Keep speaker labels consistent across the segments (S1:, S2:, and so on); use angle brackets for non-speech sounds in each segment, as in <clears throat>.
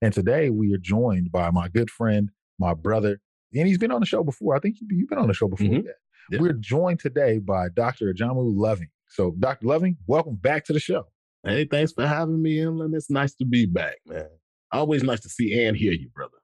S1: And today we are joined by my good friend, my brother, and he's been on the show before. I think you've been on the show before.
S2: Mhm. Yeah.
S1: We're joined today by Dr. Ajamu Loving. So, Dr. Loving, welcome back to the show.
S2: Hey, thanks for having me, Emlen. It's nice to be back, man. Always nice to see and hear you, brother.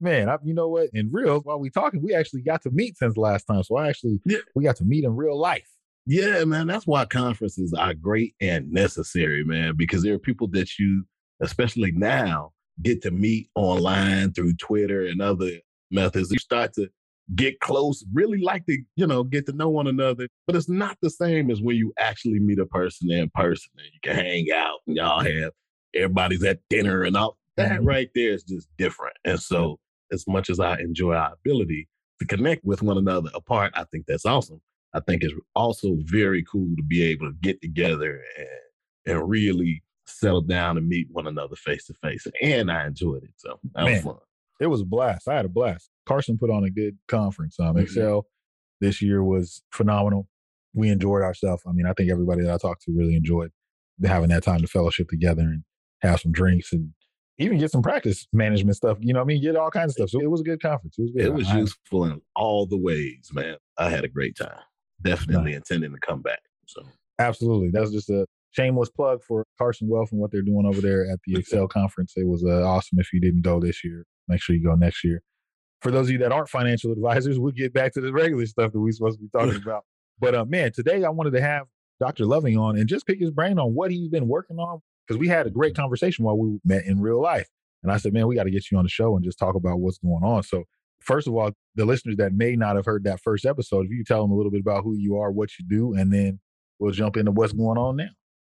S1: Man, I, you know what? In real, while we talking, we actually got to meet since last time. So I actually,
S2: Yeah.
S1: we got to meet in real life.
S2: Yeah, man. That's why conferences are great and necessary, man, because there are people that you, especially now, get to meet online through Twitter and other methods. You start to get close, really like to, you know, get to know one another. But it's not the same as when you actually meet a person in person and you can hang out and y'all have everybody's at dinner and all that
S1: Mhm.
S2: right there is just different. And so, as much as I enjoy our ability to connect with one another apart, I think that's awesome. I think it's also very cool to be able to get together and and really settle down and meet one another face to face. And I enjoyed it. So that
S1: Man.
S2: was fun.
S1: It was a blast. I had a blast. Carson put on a good conference. Um,
S2: Mhm.
S1: Excel this year was phenomenal. We enjoyed ourselves. I mean, I think everybody that I talked to really enjoyed having that time to fellowship together and have some drinks and even get some practice management stuff. You know what I mean? Get all kinds of stuff. So it was a good conference. It was good.
S2: It was
S1: I-
S2: useful in all the ways, man. I had a great time. Definitely intending to come back. So
S1: Absolutely. That's just a shameless plug for Carson Wealth and what they're doing over there at the <laughs> Excel conference. It was uh, awesome. If you didn't go this year, make sure you go next year. For those of you that aren't financial advisors, we'll get back to the regular stuff that we're supposed to be talking <laughs> about. But uh, man, today I wanted to have Dr. Loving on and just pick his brain on what he's been working on because we had a great conversation while we met in real life. And I said, man, we got to get you on the show and just talk about what's going on. So, first of all, the listeners that may not have heard that first episode, if you tell them a little bit about who you are, what you do, and then we'll jump into what's going on now.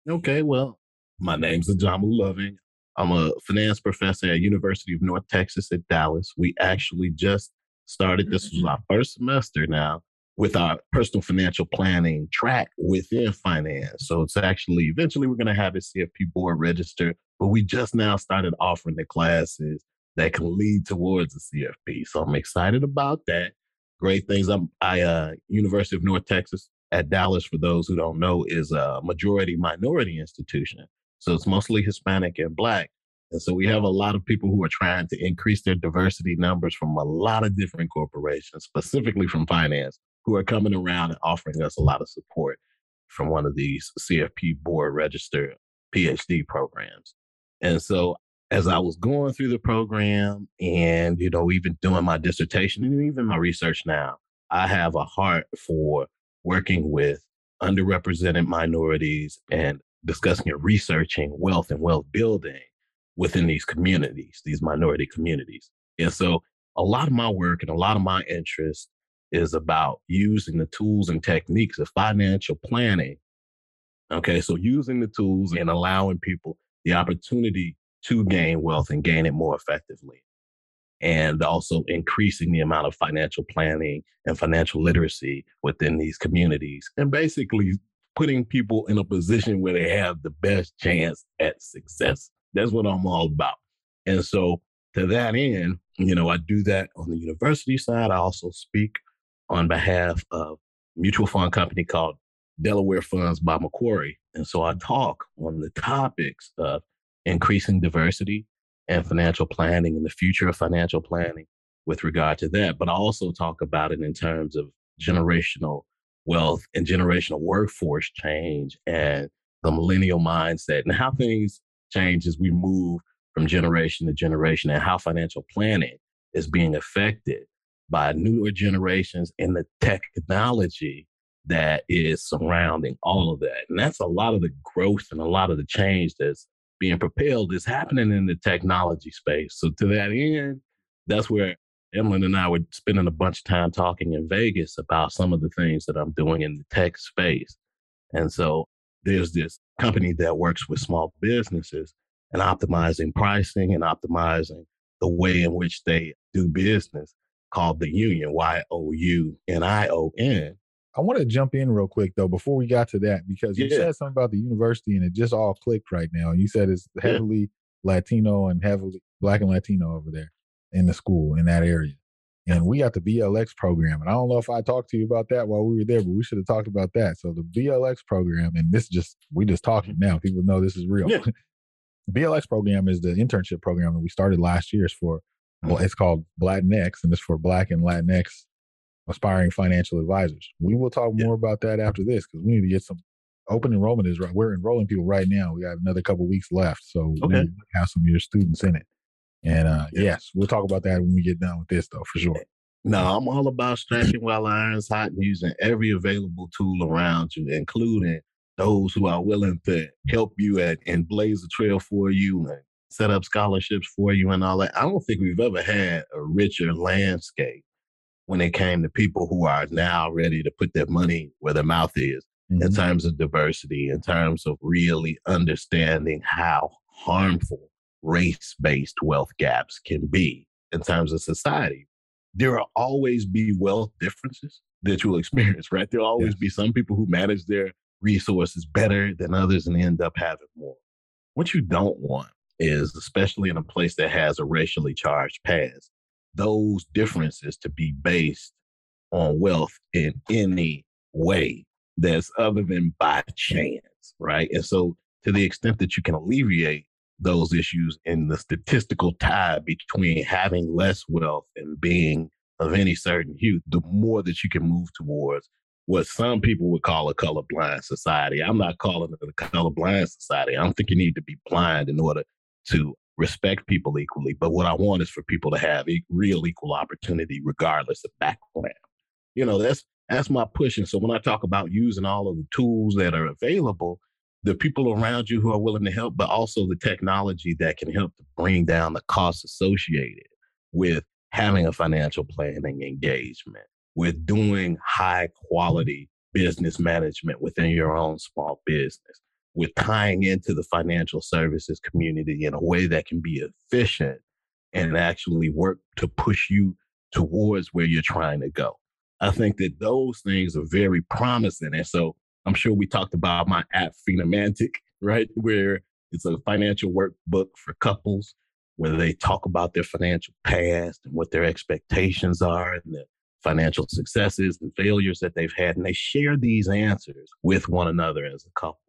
S2: Okay, well, my name's Ajamu Loving. I'm a finance professor at University of North Texas at Dallas. We actually just started, this was our first semester now, with our personal financial planning track within finance. So it's actually, eventually we're going to have a CFP board register, but we just now started offering the classes that can lead towards a CFP. So I'm excited about that. Great things. I'm I uh University of North Texas at Dallas, for those who don't know, is a majority minority institution. So it's mostly Hispanic and Black. And so we have a lot of people who are trying to increase their diversity numbers from a lot of different corporations, specifically from finance, who are coming around and offering us a lot of support from one of these CFP board registered PhD programs. And so as I was going through the program and, you know, even doing my dissertation and even my research now, I have a heart for working with underrepresented minorities and discussing and researching wealth and wealth building within these communities, these minority communities. And so a lot of my work and a lot of my interest is about using the tools and techniques of financial planning. Okay, so using the tools and allowing people the opportunity to gain wealth and gain it more effectively. And also increasing the amount of financial planning and financial literacy within these communities. And basically putting people in a position where they have the best chance at success. That's what I'm all about. And so to that end, you know, I do that on the university side. I also speak on behalf of mutual fund company called Delaware Funds by Macquarie. And so I talk on the topics of increasing diversity and financial planning and the future of financial planning with regard to that. But I also talk about it in terms of generational wealth and generational workforce change and the millennial mindset and how things change as we move from generation to generation and how financial planning is being affected by newer generations and the technology that is surrounding all of that. And that's a lot of the growth and a lot of the change that's being propelled is happening in the technology space. So to that end, that's where Emlen and I were spending a bunch of time talking in Vegas about some of the things that I'm doing in the tech space. And so there's this company that works with small businesses and optimizing pricing and optimizing the way in which they do business called the union, Y O U N I O N.
S1: I want to jump in real quick though before we got to that because you
S2: Yeah.
S1: said something about the university and it just all clicked right now. You said it's
S2: Yeah.
S1: heavily Latino and heavily Black and Latino over there in the school in that area. And we got the BLX program. And I don't know if I talked to you about that while we were there, but we should have talked about that. So the BLX program, and this just we just talking now. People know this is real.
S2: Yeah. <laughs>
S1: BLX program is the internship program that we started last year. It's for well, mm-hmm. it's called Latinx and it's for Black and Latinx aspiring financial advisors. We will talk
S2: Yeah.
S1: more about that after this because we need to get some open enrollment is right. We're enrolling people right now. We got another couple weeks left. So we
S2: Okay.
S1: to have some of your students in it. And uh
S2: Yeah.
S1: yes, we'll talk about that when we get done with this though, for sure.
S2: No, I'm all about striking while the iron's hot and using every available tool around you, including those who are willing to help you at, and blaze a trail for you and set up scholarships for you and all that. I don't think we've ever had a richer landscape when it came to people who are now ready to put their money where their mouth is in
S1: Mhm.
S2: terms of diversity, in terms of really understanding how harmful race based wealth gaps can be in terms of society. There will always be wealth differences that you'll experience, right? There'll always
S1: Yes.
S2: be some people who manage their resources better than others and end up having more. What you don't want is, especially in a place that has a racially charged past, those differences to be based on wealth in any way that's other than by chance, right? And so, to the extent that you can alleviate those issues in the statistical tie between having less wealth and being of any certain hue, the more that you can move towards what some people would call a colorblind society. I'm not calling it a colorblind society. I don't think you need to be blind in order to respect people equally. But what I want is for people to have real equal opportunity, regardless of background. You know, that's that's my push. And so when I talk about using all of the tools that are available, the people around you who are willing to help, but also the technology that can help to bring down the costs associated with having a financial planning engagement, with doing high quality business management within your own small business, with tying into the financial services community in a way that can be efficient and actually work to push you towards where you're trying to go. I think that those things are very promising. And so I'm sure we talked about my app Phenomantic, right? Where it's a financial workbook for couples where they talk about their financial past and what their expectations are and the financial successes and failures that they've had. And they share these answers with one another as a couple.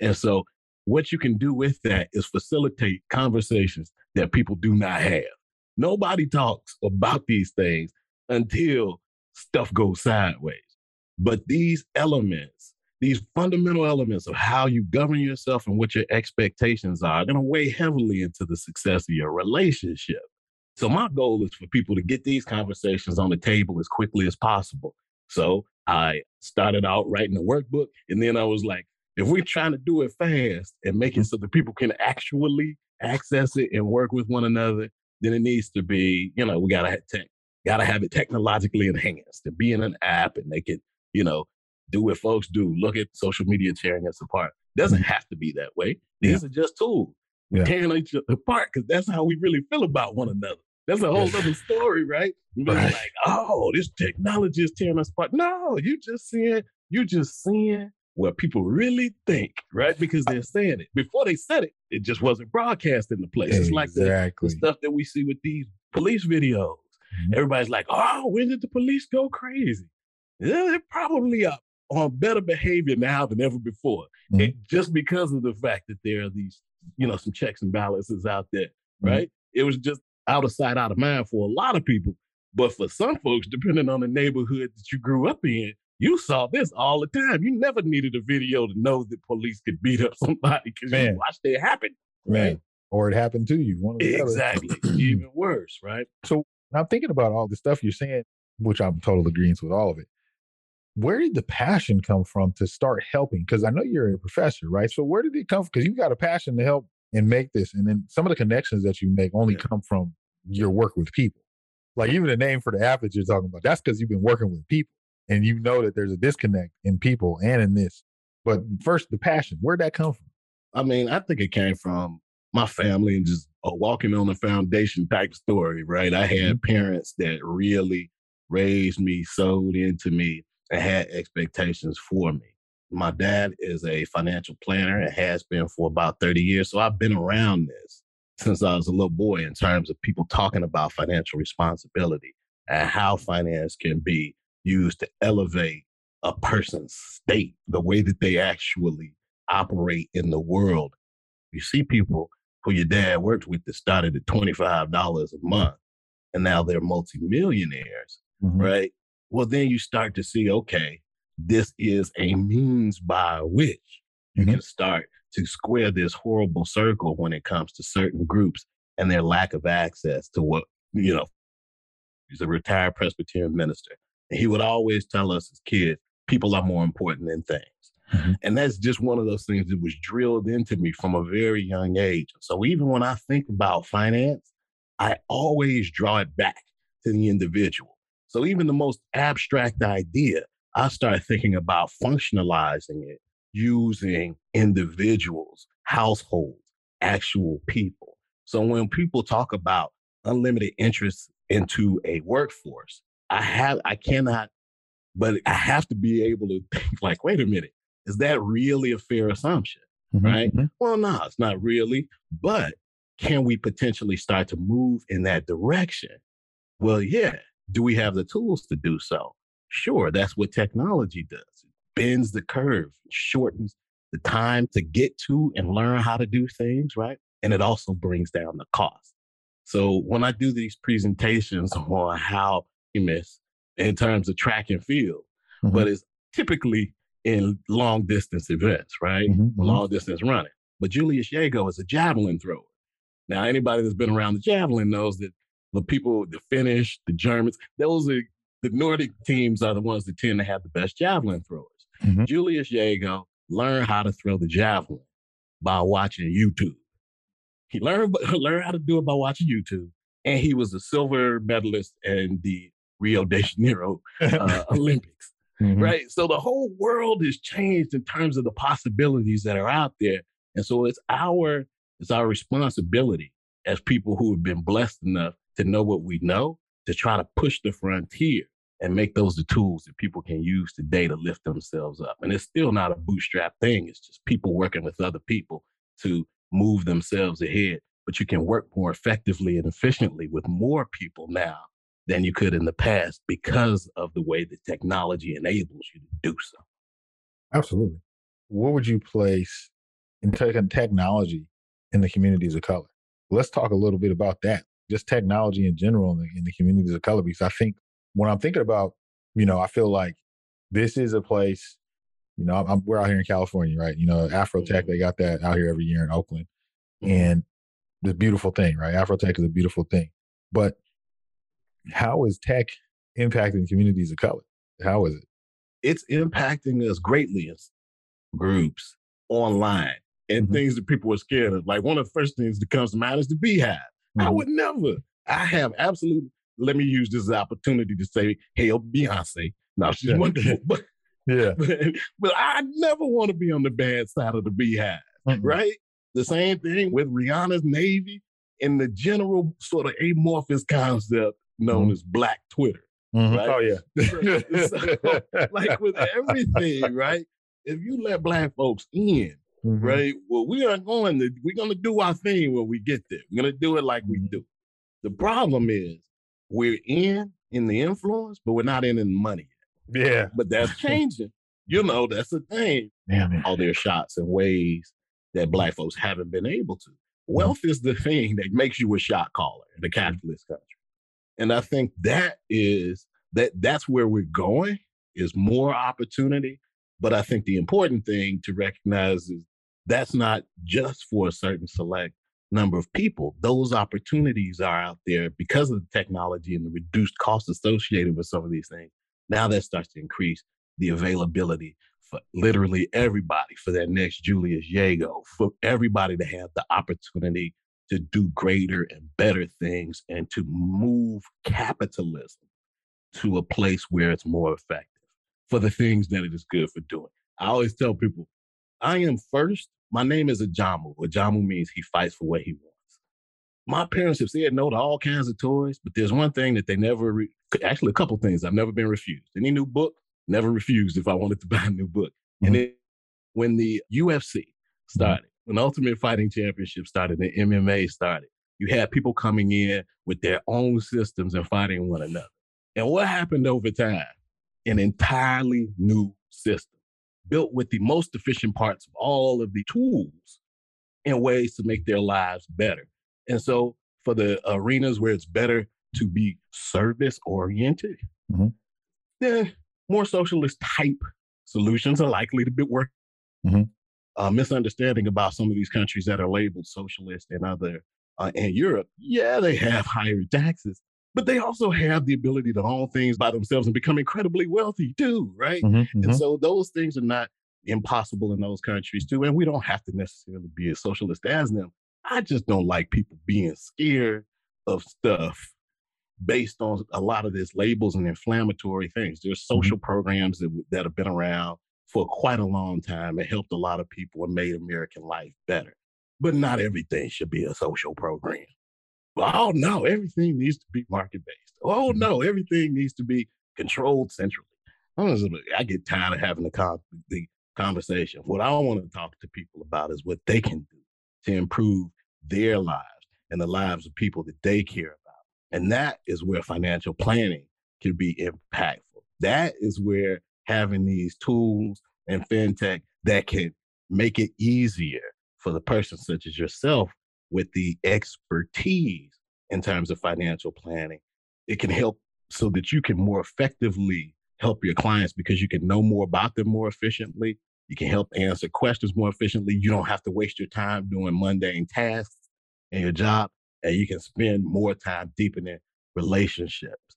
S2: And so what you can do with that is facilitate conversations that people do not have. Nobody talks about these things until stuff goes sideways. But these elements, these fundamental elements of how you govern yourself and what your expectations are, are going to weigh heavily into the success of your relationship. So, my goal is for people to get these conversations on the table as quickly as possible. So, I started out writing a workbook, and then I was like, if we're trying to do it fast and make it so that people can actually access it and work with one another, then it needs to be, you know, we gotta have tech, gotta have it technologically enhanced and be in an app and they can, you know, do what folks do. Look at social media tearing us apart. Doesn't mm-hmm. have to be that way. These are just tools. We're
S1: Yeah.
S2: tearing each other apart because that's how we really feel about one another. That's a whole other story, right? We're
S1: Right.
S2: like, oh, this technology is tearing us apart. No, you just seeing, you just seeing what people really think, right? Because they're saying it. Before they said it, it just wasn't broadcast in the place. It's like the, the
S1: exactly.
S2: stuff that we see with these police videos.
S1: Mhm.
S2: Everybody's like, oh, when did the police go crazy? Yeah, they're probably up on better behavior now than ever before.
S1: Mhm.
S2: And just because of the fact that there are these, you know, some checks and balances out there,
S1: Mhm.
S2: right? It was just out of sight, out of mind for a lot of people. But for some folks, depending on the neighborhood that you grew up in, you saw this all the time. You never needed a video to know that police could beat up <laughs> somebody because you watched it happen.
S1: Man, or it happened to you.
S2: Exactly. <clears throat> Even worse, right?
S1: So I'm thinking about all the stuff you're saying, which I'm total agreement with all of it. Where did the passion come from to start helping? Because I know you're a professor, right? So where did it come from? Because you got a passion to help and make this, and then some of the connections that you make only
S2: Yeah.
S1: come from your work with people. Like even the name for the app that you're talking about, that's because you've been working with people, and you know that there's a disconnect in people and in this. But first, the passion, where'd that come from?
S2: I mean, I think it came from my family and just a walking on the foundation type story, right? I had mm-hmm. parents that really raised me, sewed into me, and had expectations for me. My dad is a financial planner and has been for about 30 years. So I've been around this since I was a little boy in terms of people talking about financial responsibility and how finance can be used to elevate a person's state, the way that they actually operate in the world. You see people who your dad worked with that started at $25 a month and now they're multimillionaires, mm-hmm. right? Well, then you start to see, okay, this is a means by which you mm-hmm. can start to square this horrible circle when it comes to certain groups and their lack of access to what, you know, he's a retired Presbyterian minister. He would always tell us as kids, people are more important than things. Mm-hmm. And that's just one of those things that was drilled into me from a very young age. So even when I think about finance, I always draw it back to the individual. So even the most abstract idea, I start thinking about functionalizing it using individuals, households, actual people. So when people talk about unlimited interest into a workforce, I have I cannot, but I have to be able to <laughs> think like, wait a minute, is that really a fair assumption? Mm-hmm, right? Mm-hmm. Well, no, it's not really. But can we potentially start to move in that direction? Well, yeah. Do we have the tools to do so? Sure, that's what technology does. It bends the curve, shortens the time to get to and learn how to do things, right? And it also brings down the cost. So when I do these presentations <laughs> on how in terms of track and field, mm-hmm. but it's typically in long distance events, right? Mm-hmm, mm-hmm. Long distance running. But Julius Yego is a javelin thrower. Now, anybody that's been around the javelin knows that the people, the Finnish, the Germans, those are the Nordic teams are the ones that tend to have the best javelin throwers. Mm-hmm. Julius Yego learned how to throw the javelin by watching YouTube. He learned <laughs> learned how to do it by watching YouTube, and he was a silver medalist in the Rio de Janeiro <laughs> uh, Olympics. Mm-hmm. Right. So the whole world has changed in terms of the possibilities that are out there. And so it's our it's our responsibility as people who have been blessed enough to know what we know to try to push the frontier and make those the tools that people can use today to lift themselves up. And it's still not a bootstrap thing. It's just people working with other people to move themselves ahead. But you can work more effectively and efficiently with more people now than you could in the past because of the way that technology enables you to do so.
S1: Absolutely. What would you place in taking technology in the communities of color? Let's talk a little bit about that, just technology in general in the, in the communities of color, because I think when I'm thinking about, you know, I feel like this is a place, you know, I'm, we're out here in California, right? You know, Afrotech, mm-hmm. they got that out here every year in Oakland. Mm-hmm. And the beautiful thing, right? Afrotech is a beautiful thing. But how is tech impacting communities of color? How is it?
S2: It's impacting us greatly as groups online and mm-hmm. things that people are scared of. Like one of the first things that comes to mind is the beehive. Mm-hmm. I would never. I have absolute. Let me use this opportunity to say, "Hail Beyonce." Now she's wonderful, but <laughs> yeah, <laughs> but, but, I never want to be on the bad side of the beehive, mm-hmm. right? The same thing with Rihanna's Navy and the general sort of amorphous concept known mm-hmm. as Black Twitter.
S1: Mm-hmm. Right? Oh yeah. <laughs>
S2: so, <laughs> like with everything, right? If you let black folks in, mm-hmm. right? Well, we are going to we're gonna do our thing when we get there. We're gonna do it like we mm-hmm. do. The problem is we're in in the influence, but we're not in in the money
S1: yet. Yeah.
S2: But that's <laughs> changing. you know, that's the thing.
S1: Yeah,
S2: All their shots and ways that black folks haven't been able to. Wealth is the thing that makes you a shot caller in the capitalist country. And I think that is that that's where we're going is more opportunity. But I think the important thing to recognize is that's not just for a certain select number of people. Those opportunities are out there because of the technology and the reduced cost associated with some of these things. Now that starts to increase the availability for literally everybody for that next Julius Yego, for everybody to have the opportunity to do greater and better things and to move capitalism to a place where it's more effective for the things that it is good for doing. I always tell people, I am first. My name is Ajamu. Ajamu means he fights for what he wants. my parents have said no to all kinds of toys, but there's one thing that they never, re- actually, a couple things I've never been refused. Any new book, never refused if I wanted to <laughs> buy a new book. Mm-hmm. And then when the UFC mm-hmm. started. When Ultimate Fighting Championship started, and MMA started, you had people coming in with their own systems and fighting one another. And what happened over time? An entirely new system built with the most efficient parts of all of the tools and ways to make their lives better. And so for the arenas where it's better to be service oriented, mm-hmm. then more socialist type solutions are likely to be work. Mm-hmm. Uh, misunderstanding about some of these countries that are labeled socialist and other uh, in Europe, yeah, they have <laughs> higher taxes, but they also have the ability to own things by themselves and become incredibly wealthy too, right? Mm-hmm, and mm-hmm. so those things are not impossible in those countries too. And we don't have to necessarily be as socialist as them. I just don't like people being scared of stuff based on a lot of these labels and inflammatory things. There's mm-hmm. social mm-hmm. programs that, that have been around for quite a long time and helped a lot of people and made American life better. But not everything should be a social program. Oh no, everything needs to be market based. Oh mm-hmm. no, everything needs to be controlled centrally. I get tired of having the, con- the conversation. What I want to talk to people about is what they can do to improve their lives and the lives of people that they care about. And that is where financial planning can be impactful. That is where having these tools and fintech that can make it easier for the person such as yourself with the expertise in terms of financial planning. It can help so that you can more effectively help your clients because you can know more about them more efficiently you can help answer questions more efficiently. You don't have to waste your time doing mundane tasks in your job, and you can spend more time deepening relationships.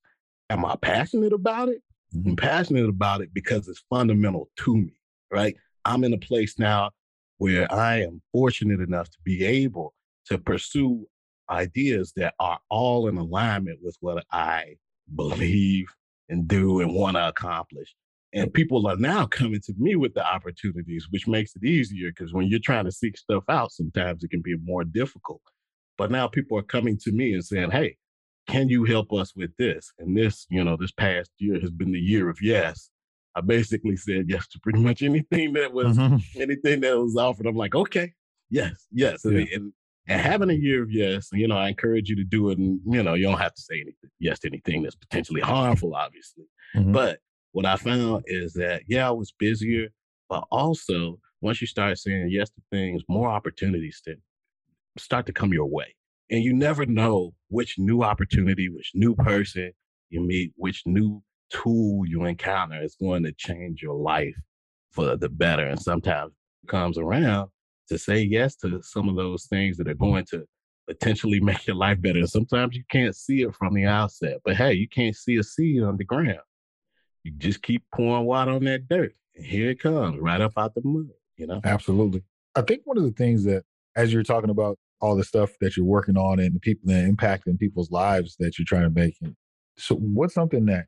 S2: Am I passionate about it? Mm-hmm. I'm passionate about it because it's fundamental to me, right? I'm in a place now where I am fortunate enough to be able to pursue ideas that are all in alignment with what I believe and do and want to accomplish. And people are now coming to me with the opportunities, which makes it easier because when you're trying to seek stuff out, sometimes it can be more difficult. But now people are coming to me and saying, hey, can you help us with this? And this, you know, this past year has been the year of yes. I basically said yes to pretty much anything that was mm-hmm. anything that was offered. I'm like, okay, yes, yes. Yeah. And, and having a year of yes, you know, I encourage you to do it. And, you know, you don't have to say anything, yes to anything that's potentially harmful, obviously. Mm-hmm. But what I found is that, yeah, I was busier, but also once you start saying yes to things, more opportunities to start to come your way. And you never know which new opportunity, which new person you meet, which new tool you encounter is going to change your life for the better. And sometimes it comes around to say yes to some of those things that are going to potentially <laughs> make your life better. And sometimes you can't see it from the outset, but hey, you can't see a seed on the ground. You just keep pouring water on that dirt, and here it comes right up out the mud. You know,
S1: absolutely. I think one of the things that, as you're talking about all the stuff that you're working on and the people that impact in people's lives that you're trying to make, so what's something that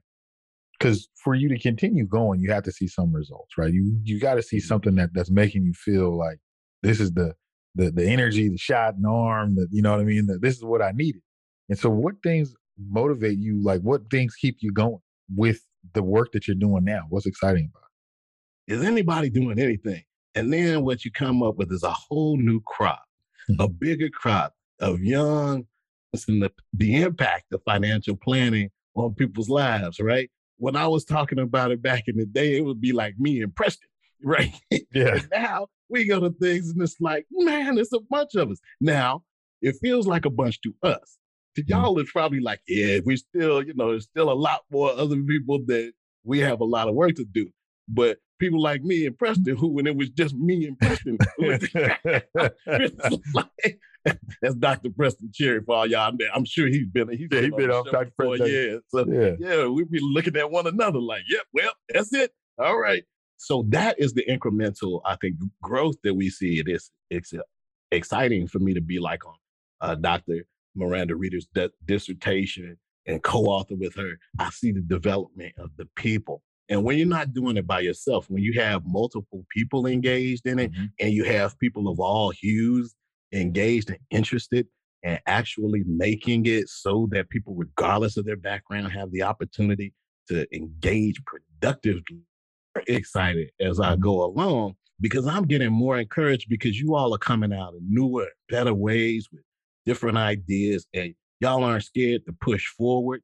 S1: because for you to continue going, you have to see some results, right? You you got to see mm-hmm. something that that's making you feel like this is the the the energy, the shot the arm, that you know what I mean. That this is what I needed. And so, what things motivate you? Like, what things keep you going with the work that you're doing now? What's exciting about
S2: it? Is anybody doing anything? And then what you come up with is a whole new crop. A bigger crop of young and the, the impact of financial planning on people's lives, right? When I was talking about it back in the day, it would be like me and Preston, <laughs> right?
S1: Yeah.
S2: now we go to things and it's like, man, it's a bunch of us. Now it feels like a bunch to us to mm-hmm. y'all it's probably like, yeah, we still, you know, there's still a lot more other people that we have a lot of work to do. But people like me and Preston, who when it was just me and Preston, like, <laughs> <laughs> that's Dr. Preston Cherry for all y'all. I'm sure he's been he's
S1: yeah, been, he been on, Dr. Preston.
S2: Yeah, so yeah, yeah we be looking at one another like, yep, well, that's it. All right. So that is the incremental, I think, growth that we see. It is it's exciting for me to be like on uh, Dr. Miranda Reiter's de- dissertation and co-author with her, I see the development of the people. And when you're not doing it by yourself, when you have multiple people engaged in it mm-hmm. and you have people of all hues engaged and interested and actually making it so that people, regardless of their background, have the opportunity to engage productively. Excited as I go along because I'm getting more encouraged because you all are coming out in newer, better ways with different ideas, and y'all aren't scared to push forward.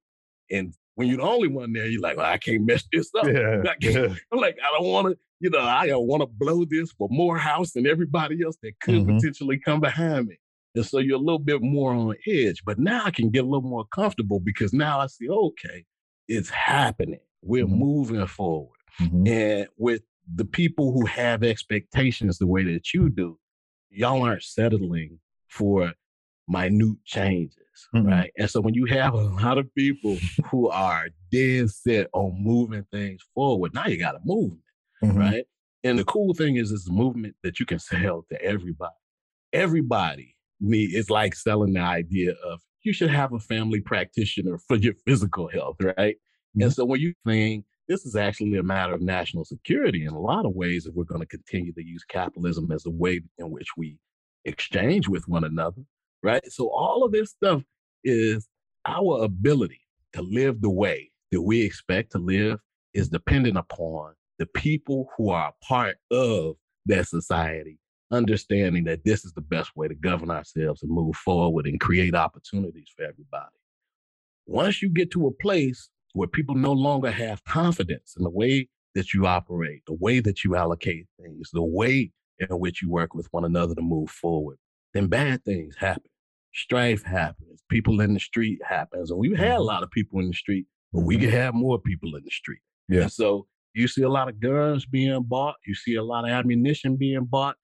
S2: And when you're the only one there, you're like, well, I can't mess this up.
S1: Yeah.
S2: yeah. I'm like, I don't want to, you know, I don't want to blow this for more house than everybody else that could
S1: Mhm.
S2: potentially come behind me. And so you're a little bit more on edge. But now I can get a little more comfortable because now I see, okay, it's happening. We're
S1: Mhm.
S2: moving forward.
S1: Mhm.
S2: And with the people who have expectations the way that you do, y'all aren't settling for minute changes,
S1: Mm-mm.
S2: right? And so when you have a lot of people <laughs> who are dead set on moving things forward, now you got a movement,
S1: Mhm.
S2: right? And the cool thing is, it's a movement that you can sell to everybody. Everybody need it's like selling the idea of you should have a family practitioner for your physical health, right? And so when you think this is actually a matter of national security in a lot of ways, if we're going to continue to use capitalism as a way in which we exchange with one another, right? So all of this stuff is our ability to live the way that we expect to live is dependent upon the people who are part of that society understanding that this is the best way to govern ourselves and move forward and create opportunities for everybody. Once you get to a place where people no longer have confidence in the way that you operate, the way that you allocate things, the way in which you work with one another to move forward, then bad things happen. Strife happens. People in the street happens. And we've had a mm-hmm. lot of people in the street, but we mm-hmm. could have more people in the street.
S1: Yeah.
S2: And so you see a lot of guns being bought. You see a lot of ammunition being bought.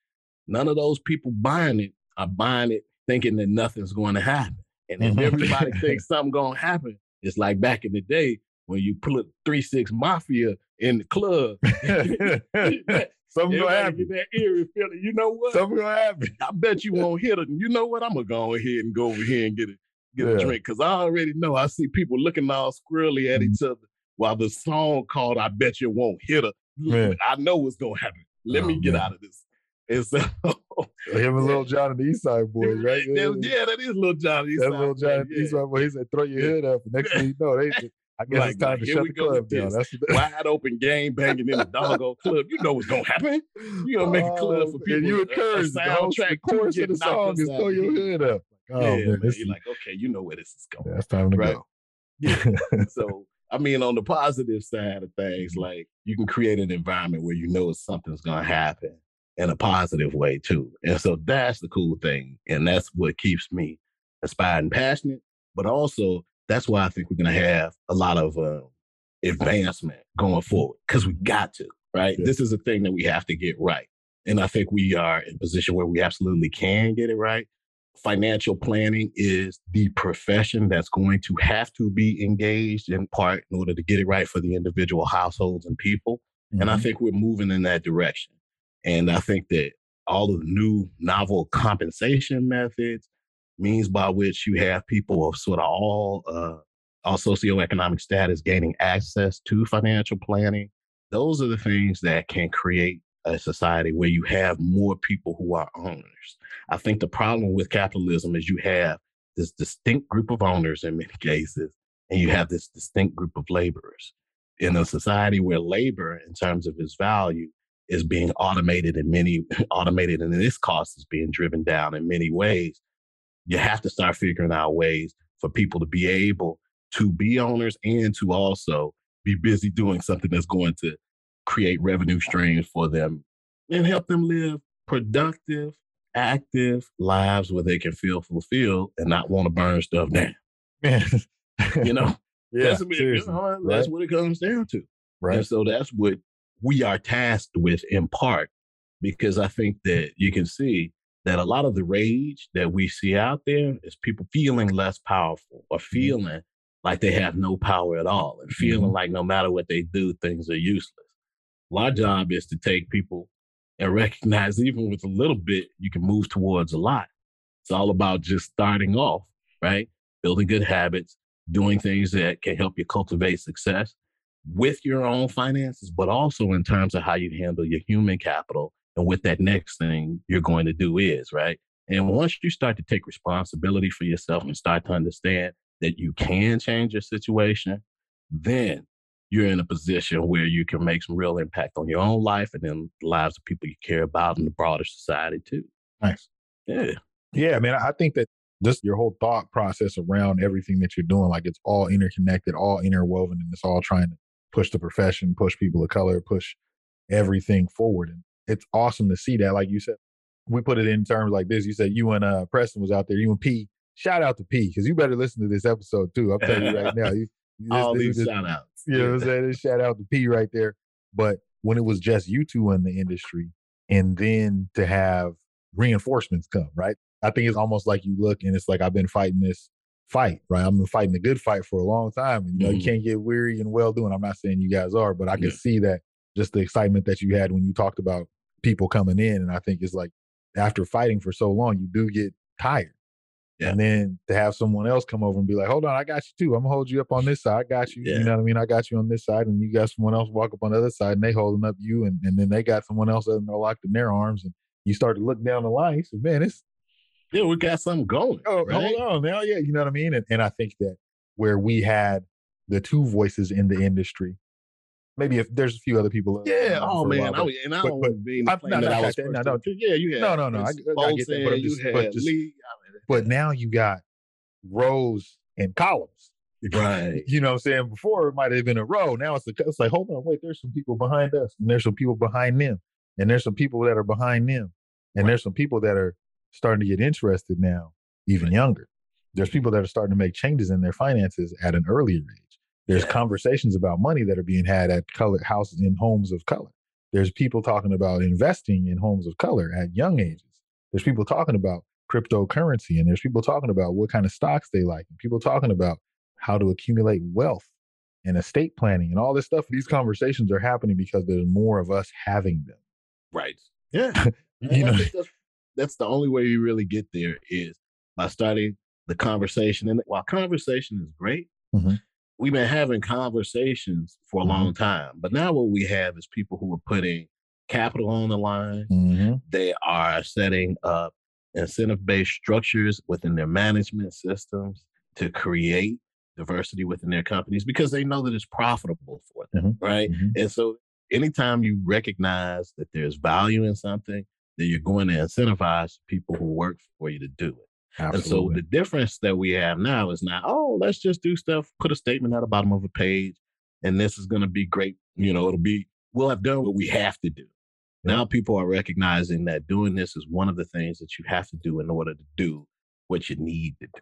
S2: None of those people buying it are buying it thinking that nothing's going to happen. And if everybody mm-hmm. thinks something's going to happen, it's like back in the day when you put three six mafia in the club. <laughs> <laughs>
S1: Something gonna happen.
S2: that eerie feeling. You know what?
S1: Something gonna happen.
S2: I bet you won't hit it. You know what? I'm gonna go ahead and go over here and get a get
S1: Yeah.
S2: a drink because I already know. I see people looking all squirrely at
S1: Mhm.
S2: each other while the song called "I Bet You Won't Hit Her."
S1: Man.
S2: I know what's gonna happen. Let
S1: Oh,
S2: me get
S1: man.
S2: out of this. And so, <laughs>
S1: Him and Little <laughs> John and the East Side Boyz, right?
S2: That- yeah, that is Little Johnny.
S1: That's Little John and the East Side Boyz. He said, "Throw your hood up." And next thing you know, they. <laughs> I guess
S2: Like,
S1: it's time
S2: like,
S1: to shut the club down. That's what <laughs>
S2: Wide open game banging in the doggone club. You know what's gonna happen. You gonna make a club oh, for
S1: Oh,
S2: people.
S1: And you encourage the,
S2: soundtrack
S1: chorus of the song is throw your
S2: head.
S1: hood up. Oh
S2: yeah,
S1: man,
S2: man, you're like, okay, you know where this is going.
S1: yeah, it's time to
S2: Right.
S1: go.
S2: Yeah. <laughs> so I mean, on the positive side of things, like you can create an environment where you know something's gonna happen in a positive way too. And so that's the cool thing. And that's what keeps me inspired and passionate. But also that's why I think we're gonna have a lot of uh, advancement going forward. Because we got to, right?
S1: Yeah.
S2: This is a thing that we have to get right. And I think we are in a position where we absolutely can get it right financial planning is the profession that's going to have to be engaged in part in order to get it right for the individual households and people. And I
S1: Mhm.
S2: think we're moving in that direction. And I think that all of the new novel compensation methods, means by which you have people of sort of all uh, all socioeconomic status gaining access to financial planning, those are the things that can create a society where you have more people who are owners. I think the problem with capitalism is you have this distinct group of owners in many <laughs> cases, and you have this distinct group of laborers. In a society where labor, in terms of its value, is being automated in many <laughs> automated and its cost is being driven down in many ways, you have to start figuring out ways for people to be able to be owners and to also be busy doing something that's going to create revenue streams for them and help them live productive, active lives where they can feel fulfilled and not want to burn stuff down.
S1: Man.
S2: You know, <laughs>
S1: yeah,
S2: that's, what it- you know, that's what it comes down to.
S1: right.
S2: And so that's what we are tasked with in part, because I think that you can see that a lot of the rage that we see out there is people feeling less powerful or feeling like they have no power at all and feeling
S1: Mhm.
S2: like no matter what they do, things are useless. Well, our job is to take people and recognize, even with a little bit, you can move towards a lot. It's all about just starting off, right? Building good habits, doing things that can help you cultivate success with your own finances, but also in terms of how you handle your human capital and what that next thing you're going to do is, right? And once you start to take responsibility for yourself and start to understand that you can change your situation, then you're in a position where you can make some real impact on your own life and then the lives of people you care about in the broader society too.
S1: Nice.
S2: Yeah.
S1: Yeah, man. I think that just your whole thought process around everything that you're doing, like it's all interconnected, all interwoven, and it's all trying to push the profession, push people of color, push everything forward. And it's awesome to see that. Like you said, we put it in terms like this. You said you and uh, Preston was out there. You and P. Shout out to P because you better listen to this episode too. I'm telling you right now. You,
S2: All these shout outs.
S1: You know what I'm saying? Shout out to P right there. But when it was just you two in the industry, and then to have reinforcements come, right? I think it's almost like you look and it's like I've been fighting this fight, right? I've been fighting the good fight for a long time. And you know,
S2: Mhm.
S1: you can't get weary and well doing. I'm not saying you guys are, but I can
S2: Yeah.
S1: see that just the excitement that you had when you talked about people coming in. And I think it's like after fighting for so long, you do get tired.
S2: Yeah.
S1: And then to have someone else come over and be like, hold on, I got you too. I'm gonna hold you up on this side. I got you.
S2: Yeah.
S1: You know what I mean? I got you on this side. And you got someone else walk up on the other side and they holding up you. And, and then they got someone else and they're locked in their arms. And you start to look down the line. Say, man, it's
S2: Yeah, we got something going.
S1: oh,
S2: right?
S1: hold on now. Yeah, you know what I mean? And, and I think that where we had the two voices in the industry, maybe if there's a few other people.
S2: Yeah. Oh man.
S1: while,
S2: I, and I don't
S1: but
S2: mean
S1: I'm
S2: to
S1: not-
S2: that I was
S1: that- no, no.
S2: Yeah, you had
S1: No, no, no, I- I get that, but I'm just- but just-
S2: Lee.
S1: but now you got rows and columns.
S2: right.
S1: You know what I'm saying? Before it might have been a row. Now it's, the, it's like, hold on, wait, there's some people behind us, and there's some people behind them, and there's some people that are behind them, and there's some people that are starting to get interested now, even
S2: Right.
S1: younger. There's people that are starting to make changes in their finances at an earlier age. There's
S2: Yeah.
S1: conversations about money that are being had at color houses in homes of color. There's people talking about investing in homes of color at young ages. There's people talking about cryptocurrency, and there's people talking about what kind of stocks they like, and people talking about how to accumulate wealth and estate planning and all this stuff. These conversations are happening because there's more of us having them.
S2: Right. Yeah. <laughs>
S1: You know,
S2: that's, that's the only way you really get there is by starting the conversation. And while conversation is great,
S1: Mhm.
S2: We've been having conversations for a
S1: Mhm.
S2: long time. But now what we have is people who are putting capital on the line.
S1: Mhm.
S2: They are setting up incentive based structures within their management systems to create diversity within their companies because they know that it's profitable for them,
S1: Mhm.
S2: right?
S1: Mhm.
S2: And so anytime you recognize that there's value in something, then you're going to incentivize people who work for you to do it. And so the difference that we have now is not, oh, let's just do stuff, put a statement at the bottom of a page, and this is going to be great. You know, it'll be, we'll have done what we have to do.
S1: Yeah.
S2: Now people are recognizing that doing this is one of the things that you have to do in order to do what you need to do.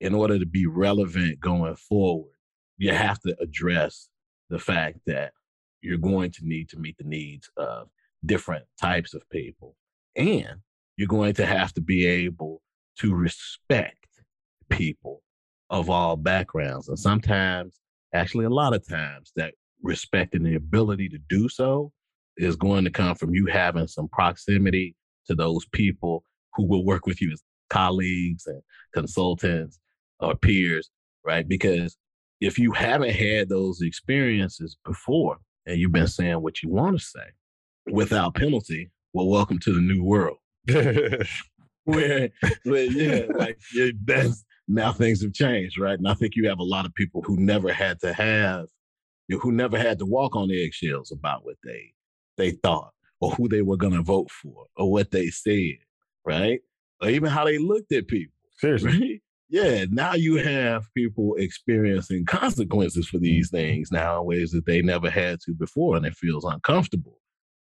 S2: In order to be relevant going forward, you have to address the fact that you're going to need to meet the needs of different types of people. And you're going to have to be able to respect people of all backgrounds. And sometimes, actually, a lot of times, that respect and the ability to do so is going to come from you having some proximity to those people who will work with you as colleagues and consultants or peers, right? Because if you haven't had those experiences before and you've been saying what you want to say without penalty, well, welcome to the new world <laughs> <laughs> where, where yeah, like yeah, that's now things have changed, right? And I think you have a lot of people who never had to have, you know, who never had to walk on eggshells about what they they thought or who they were going to vote for or what they said, right? Or even how they looked at people, <laughs>
S1: Seriously.
S2: right? Yeah, now you have people experiencing consequences for these things now in ways that they never had to before, and it feels uncomfortable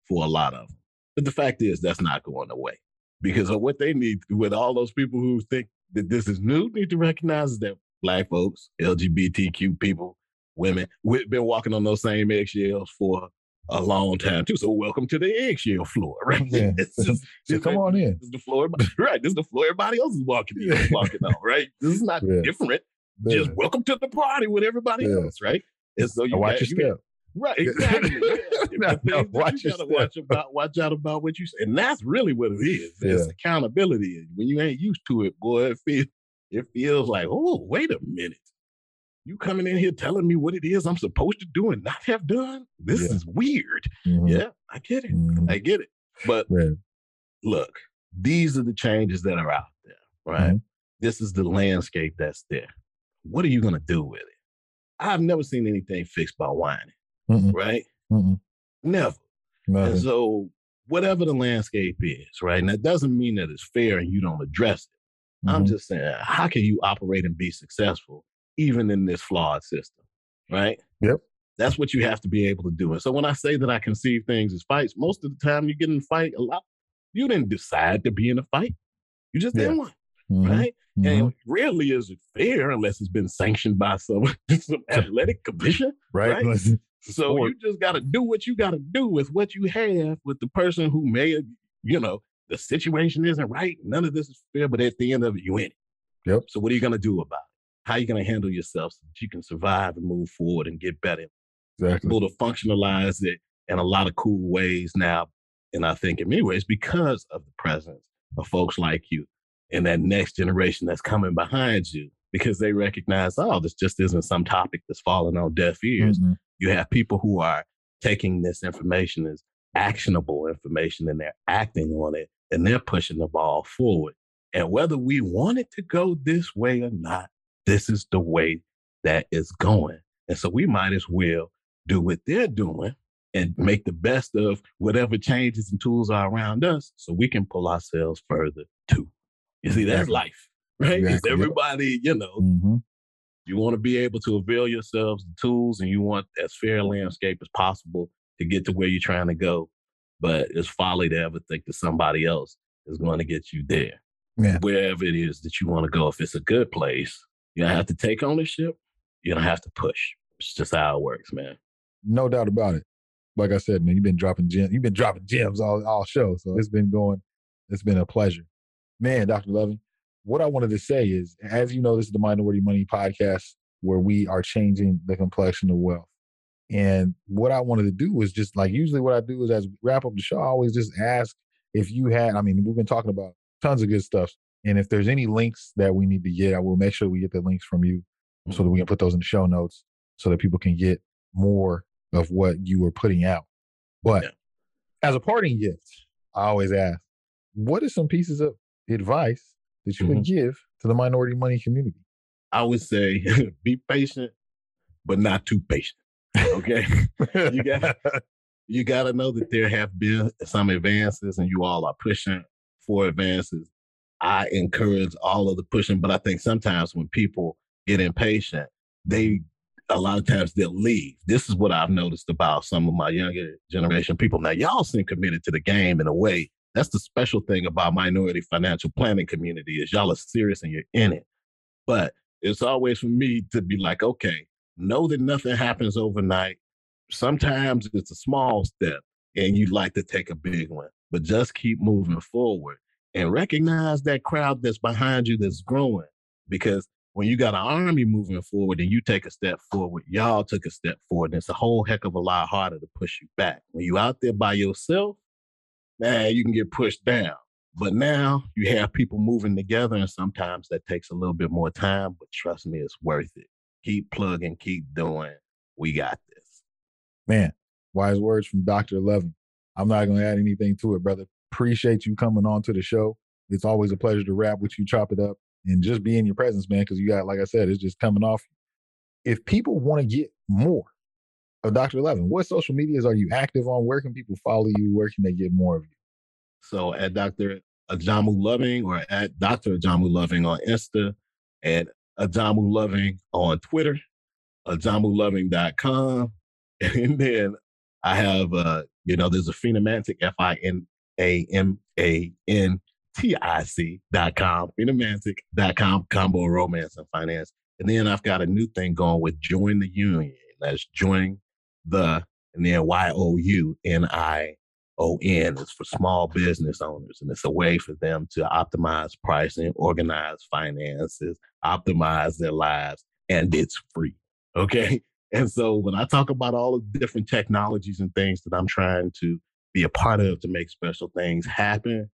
S2: for a lot of them. But the fact is, that's not going away because of what they need with all those people who think that this is new need to recognize is that black folks lgbtq people women we've been walking on those same eggshells for a long time too so welcome to the eggshell floor <laughs> right
S1: Yeah.
S2: Just- <laughs>
S1: So
S2: it's
S1: come on in.
S2: this is the floor <laughs> right this is the floor everybody else is walking in,
S1: Yeah.
S2: walking on right this is not
S1: Yeah.
S2: different
S1: Yeah.
S2: just welcome to the party with everybody else right and so you
S1: watch
S2: got-
S1: your step.
S2: Right, <laughs> exactly. Yeah. <laughs>
S1: No,
S2: The
S1: no,
S2: things that
S1: watch
S2: you gotta watch about watch out about what you say. And that's really what it is. It's
S1: Yeah.
S2: accountability. When you ain't used to it, boy, it feels it feels like, oh, wait a minute. You coming in here telling me what it is I'm supposed to do and not have done? This
S1: Yeah.
S2: is weird.
S1: Mhm.
S2: Yeah, I get it.
S1: Mhm.
S2: I get it. But look, these are the changes that are out there, right?
S1: Mhm.
S2: This is the landscape that's there. What are you going to do with it? I've never seen anything fixed by whining,
S1: Mm-mm,
S2: right?
S1: mm-mm,
S2: Never. And so, whatever the landscape is, right? And that doesn't mean that it's fair and you don't address it. I'm
S1: Mhm.
S2: just saying, how can you operate and be successful even in this flawed system, right?
S1: Yep.
S2: That's what you have to be able to do. And so, when I say that I conceive things as fights, most of the time you get in a fight a lot. You didn't decide to be in a fight. You just
S1: Yeah.
S2: didn't want,
S1: Mhm,
S2: right?
S1: mhm.
S2: And rarely is it fair unless it's been sanctioned by some, <laughs> some athletic commission.
S1: right?
S2: right? So you just got to do what you got to do with what you have with the person who may you know, the situation isn't right. None of this is fair, but at the end of it, you win it.
S1: Yep.
S2: So what are you going to do about it? How are you going to handle yourself so that you can survive and move forward and get better?
S1: exactly.
S2: Able to functionalize it in a lot of cool ways now. And I think in many ways, because of the presence of folks like you and that next generation that's coming behind you, because they recognize, oh, this just isn't some topic that's falling on deaf ears
S1: Mhm.
S2: You have people who are taking this information as actionable information and they're acting on it and they're pushing the ball forward. And whether we want it to go this way or not, this is the way that it's going. And so we might as well do what they're doing and make the best of whatever changes and tools are around us so we can pull ourselves further too. You see, that's life, right?
S1: Exactly. Yep.
S2: everybody, you know,
S1: Mhm.
S2: You want to be able to avail yourselves the tools and you want as fair a landscape as possible to get to where you're trying to go. But it's folly to ever think that somebody else is going to get you there.
S1: Yeah.
S2: Wherever it is that you want to go. If it's a good place, you don't have to take ownership. You don't have to push. It's just how it works, man.
S1: No doubt about it. Like I said, man, you've been dropping gems. You've been dropping gems all all show. So it's been going. It's been a pleasure, man. Dr. Loving, what I wanted to say is, as you know, this is the Minority Money podcast where we are changing the complexion of wealth. And what I wanted to do was just like usually what I do is as we wrap up the show, I always just ask if you had. I mean, we've been talking about tons of good stuff, and if there's any links that we need to get, I will make sure we get the links from you so that we can put those in the show notes so that people can get more of what you were putting out. But
S2: Yeah.
S1: as a parting gift, I always ask, what are some pieces of advice that you would give to the minority money community?
S2: I would say <laughs> be patient, but not too patient. Okay. <laughs> You got you got to know that there have been some advances and you all are pushing for advances. I encourage all of the pushing, but I think sometimes when people get impatient, they a lot of times they'll leave. This is what I've noticed about some of my younger generation people. Now, y'all seem committed to the game in a way. That's the special thing about minority financial planning community is y'all are serious and you're in it. But it's always for me to be like, okay, know that nothing happens overnight sometimes it's a small step and you'd like to take a big one, but just keep moving forward and recognize that crowd that's behind you that's growing. Because when you got an army moving forward and you take a step forward, y'all took a step forward. And it's a whole heck of a lot harder to push you back. When you out there by yourself, man, you can get pushed down. But now you have people moving together, and sometimes that takes a little bit more time. But trust me, it's worth it. Keep plugging, keep doing. We got this.
S1: Man, wise words from Dr. Loving. I'm not going to add anything to it, brother. Appreciate you coming on to the show. It's always a pleasure to rap with you, chop it up, and just be in your presence, man, because you got, like I said, it's just coming off. If people want to get more of Dr. Loving, what social medias are you active on? Where can people follow you? Where can they get more of you?
S2: So at Dr. Ajamu Loving or at Dr. Ajamu Loving on Insta, and Ajamu Loving on Twitter, ajamuloving.com. <laughs> And then I have, uh, you know, there's a Finamantic, F I N A M A N T I C dot com, Finamantic.com, combo romance and finance. And then I've got a new thing going with Join the Younion. That's join the, and then Y O U N I ON is for small business owners, and it's a way for them to optimize pricing, organize finances, optimize their lives, and it's free. Okay. <laughs> And so when I talk about all the different technologies and things that I'm trying to be a part of to make special things happen,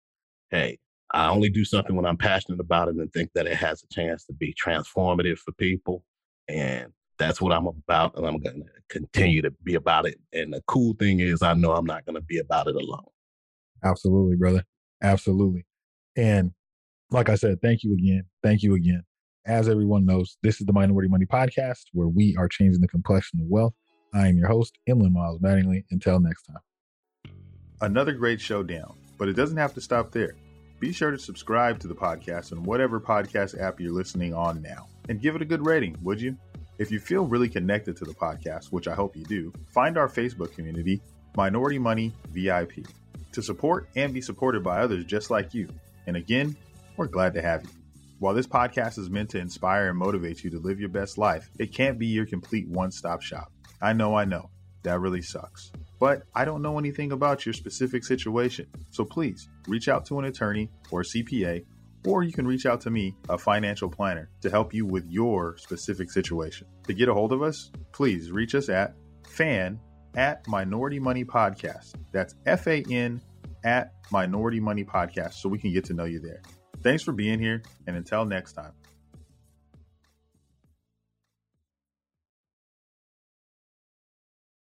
S2: hey, I only do something when I'm passionate about it and think that it has a chance to be transformative for people. And that's what I'm about. And I'm going to continue to be about it. And the cool thing is, I know I'm not going to be about it alone.
S1: Absolutely, brother. Absolutely.
S3: And like I said, thank you again. Thank you again. As everyone knows, this is the Minority Money Podcast where we are changing the complexion of wealth. I am your host, Emlen Miles Mattingly. Until next time.
S1: Another great showdown, but it doesn't have to stop there. Be sure to subscribe to the podcast on whatever podcast app you're listening on now and give it a good rating, would you? If you feel really connected to the podcast, which I hope you do, find our Facebook community, Minority Money VIP, to support and be supported by others just like you. And again, we're glad to have you. While this podcast is meant to inspire and motivate you to live your best life, it can't be your complete one stop shop. I know, I know, that really sucks. But I don't know anything about your specific situation. So please reach out to an attorney or CPA, or you can reach out to me, a financial planner, to help you with your specific situation. To get a hold of us, please reach us at fan at Minority Money Podcast. That's F A N at Minority Money Podcast so we can get to know you there. Thanks for being here, and until next time.